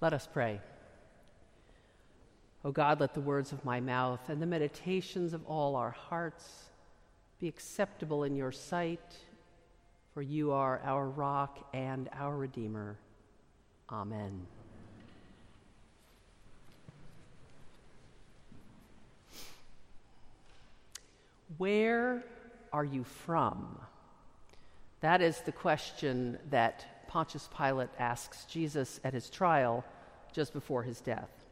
Let us pray. O God, let the words of my mouth and the meditations of all our hearts be acceptable in your sight, for you are our rock and our Redeemer. Amen. Where are you from? That is the question that Pontius Pilate asks Jesus at his trial just before his death.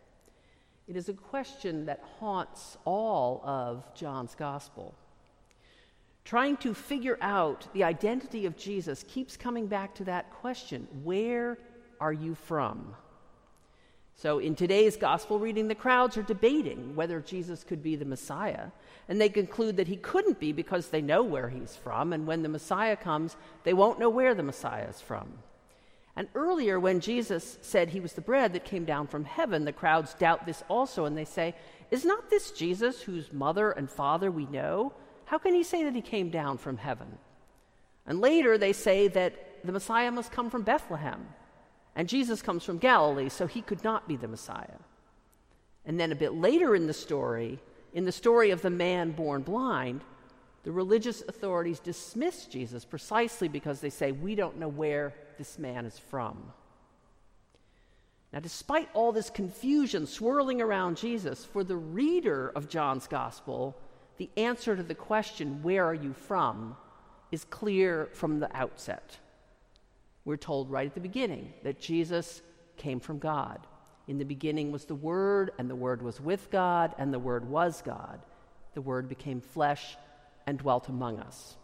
It is a question that haunts all of John's gospel. Trying to figure out the identity of Jesus keeps coming back to that question Where are you from? So, in today's gospel reading, the crowds are debating whether Jesus could be the Messiah. And they conclude that he couldn't be because they know where he's from. And when the Messiah comes, they won't know where the Messiah is from. And earlier, when Jesus said he was the bread that came down from heaven, the crowds doubt this also. And they say, Is not this Jesus whose mother and father we know? How can he say that he came down from heaven? And later, they say that the Messiah must come from Bethlehem and Jesus comes from Galilee, so he could not be the Messiah. And then a bit later in the story, in the story of the man born blind, the religious authorities dismiss Jesus precisely because they say, We don't know where this man is from. Now, despite all this confusion swirling around Jesus, for the reader of John's gospel, the answer to the question, Where are you from? is clear from the outset we're told right at the beginning that Jesus came from God. In the beginning was the Word, and the Word was with God, and the Word was God. The Word became flesh and dwelt among us.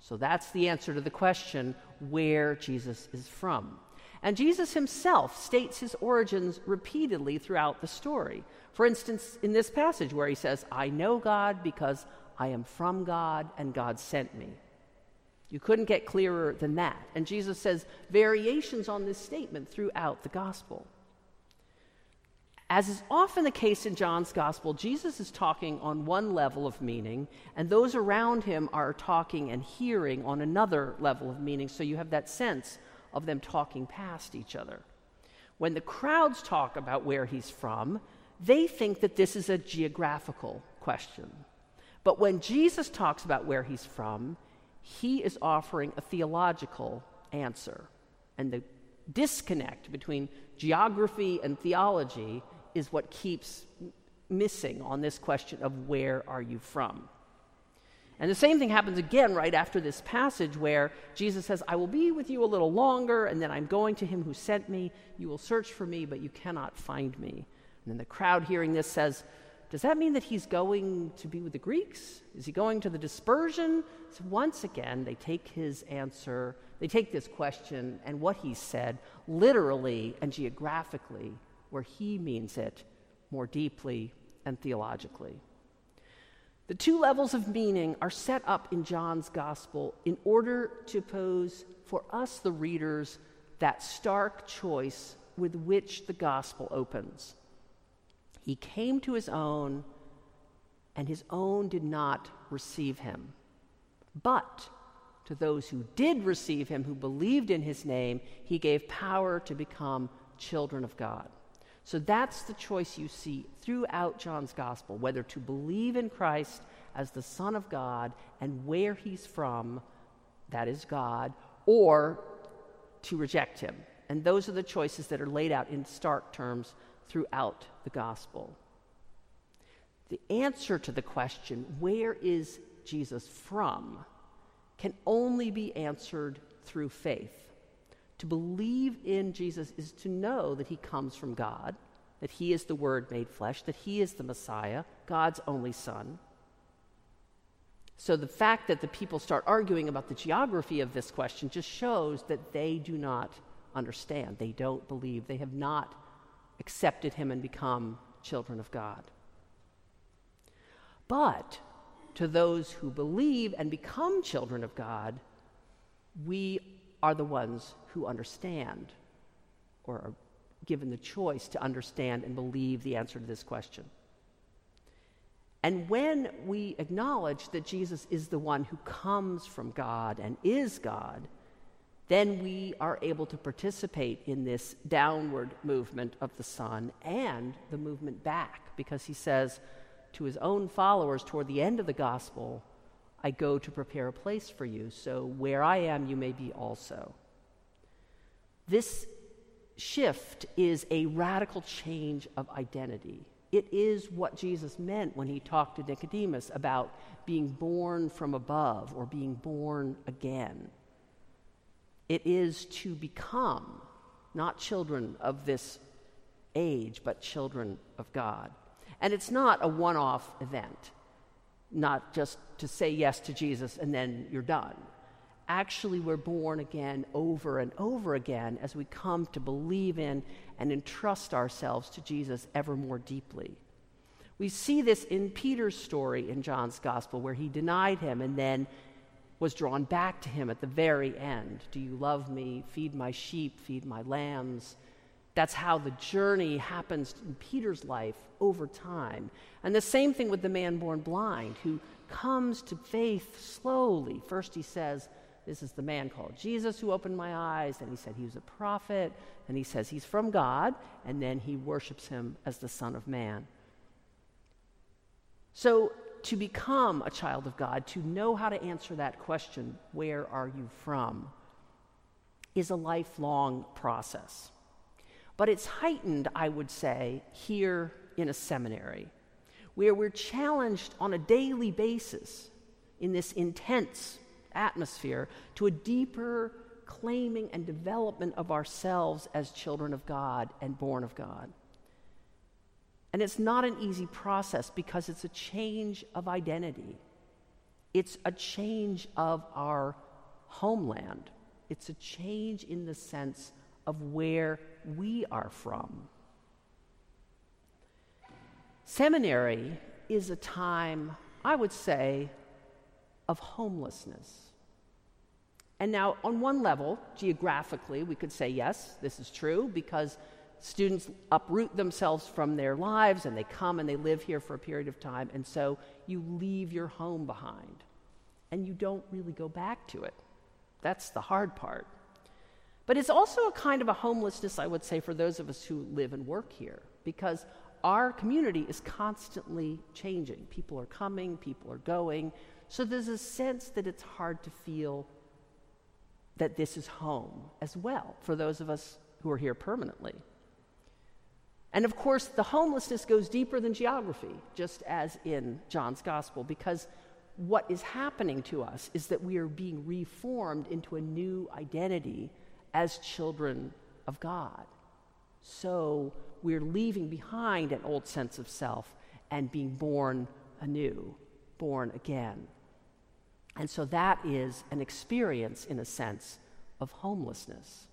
So that's the answer to the question where Jesus is from. And Jesus himself states his origins repeatedly throughout the story. For instance, in this passage where he says, I know God because I am from God and God sent me. You couldn't get clearer than that. And Jesus says variations on this statement throughout the gospel. As is often the case in John's gospel, Jesus is talking on one level of meaning, and those around him are talking and hearing on another level of meaning, so you have that sense of them talking past each other. When the crowds talk about where he's from, they think that this is a geographical question. But when Jesus talks about where he's from, he is offering a theological answer. And the disconnect between geography and theology is what keeps missing on this question of where are you from? And the same thing happens again right after this passage where Jesus says, I will be with you a little longer, and then I'm going to him who sent me. You will search for me, but you cannot find me. And then the crowd hearing this says, does that mean that he's going to be with the Greeks? Is he going to the dispersion? So once again, they take his answer, they take this question and what he said literally and geographically, where he means it more deeply and theologically. The two levels of meaning are set up in John's gospel in order to pose for us, the readers, that stark choice with which the gospel opens. He came to his own, and his own did not receive him. But to those who did receive him, who believed in his name, he gave power to become children of God. So that's the choice you see throughout John's gospel whether to believe in Christ as the Son of God and where he's from, that is God, or to reject him. And those are the choices that are laid out in stark terms throughout the gospel. The answer to the question, where is Jesus from, can only be answered through faith. To believe in Jesus is to know that he comes from God, that he is the Word made flesh, that he is the Messiah, God's only Son. So the fact that the people start arguing about the geography of this question just shows that they do not understand. They don't believe. They have not accepted him and become children of God. But to those who believe and become children of God, we are the ones who understand or are given the choice to understand and believe the answer to this question. And when we acknowledge that Jesus is the one who comes from God and is God, then we are able to participate in this downward movement of the Son and the movement back, because he says to his own followers toward the end of the gospel, I go to prepare a place for you, so where I am, you may be also. This shift is a radical change of identity. It is what Jesus meant when he talked to Nicodemus about being born from above or being born again. It is to become not children of this age, but children of God. And it's not a one off event, not just to say yes to Jesus and then you're done actually we're born again over and over again as we come to believe in and entrust ourselves to Jesus ever more deeply. We see this in Peter's story in John's gospel, where he denied him and then was drawn back to him at the very end. Do you love me? Feed my sheep, feed my lambs. That's how the journey happens in Peter's life over time. And the same thing with the man born blind, who comes to faith slowly. First, he says, this is the man called Jesus who opened my eyes. And he said he was a prophet. And he says he's from God. And then he worships him as the Son of Man. So, to become a child of God, to know how to answer that question, where are you from, is a lifelong process. But it's heightened, I would say, here in a seminary, where we're challenged on a daily basis in this intense atmosphere to a deeper claiming and development of ourselves as children of God and born of God. And it's not an easy process because it's a change of identity. It's a change of our homeland. It's a change in the sense of where we are from. Seminary is a time, I would say, of homelessness. And now, on one level, geographically, we could say, yes, this is true because students uproot themselves from their lives and they come and they live here for a period of time. And so you leave your home behind and you don't really go back to it. That's the hard part. But it's also a kind of a homelessness, I would say, for those of us who live and work here because our community is constantly changing. People are coming, people are going. So there's a sense that it's hard to feel that this is home as well for those of us who are here permanently. And of course, the homelessness goes deeper than geography, just as in John's gospel, because what is happening to us is that we are being reformed into a new identity as children of God. So we're leaving behind an old sense of self and being born anew, born again. And so that is an experience, in a sense, of homelessness.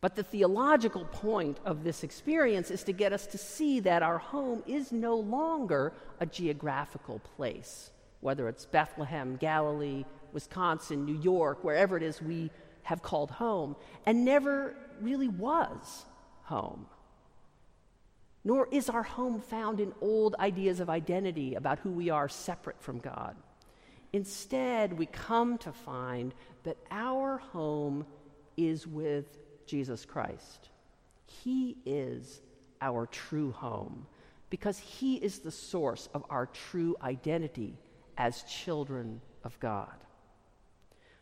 But the theological point of this experience is to get us to see that our home is no longer a geographical place, whether it's Bethlehem, Galilee, Wisconsin, New York, wherever it is we have called home, and never really was home. Nor is our home found in old ideas of identity about who we are separate from God. Instead, we come to find that our home is with Jesus Christ. He is our true home because He is the source of our true identity as children of God.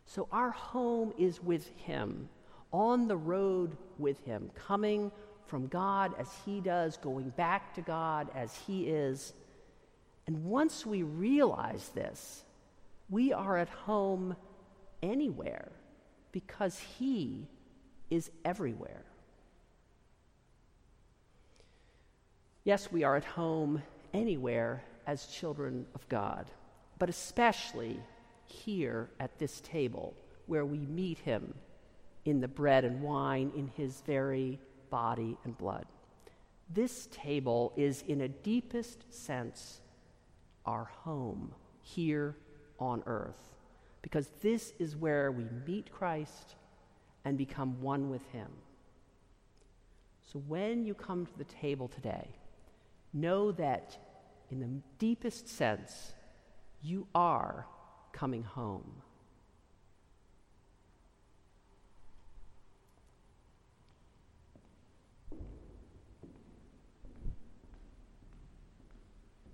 So our home is with Him, on the road with Him, coming from God as He does, going back to God as He is. And once we realize this, we are at home anywhere because He is everywhere. Yes, we are at home anywhere as children of God, but especially here at this table where we meet Him in the bread and wine, in His very body and blood. This table is, in a deepest sense, our home here on earth. Because this is where we meet Christ and become one with Him. So when you come to the table today, know that in the deepest sense, you are coming home.